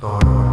Lord.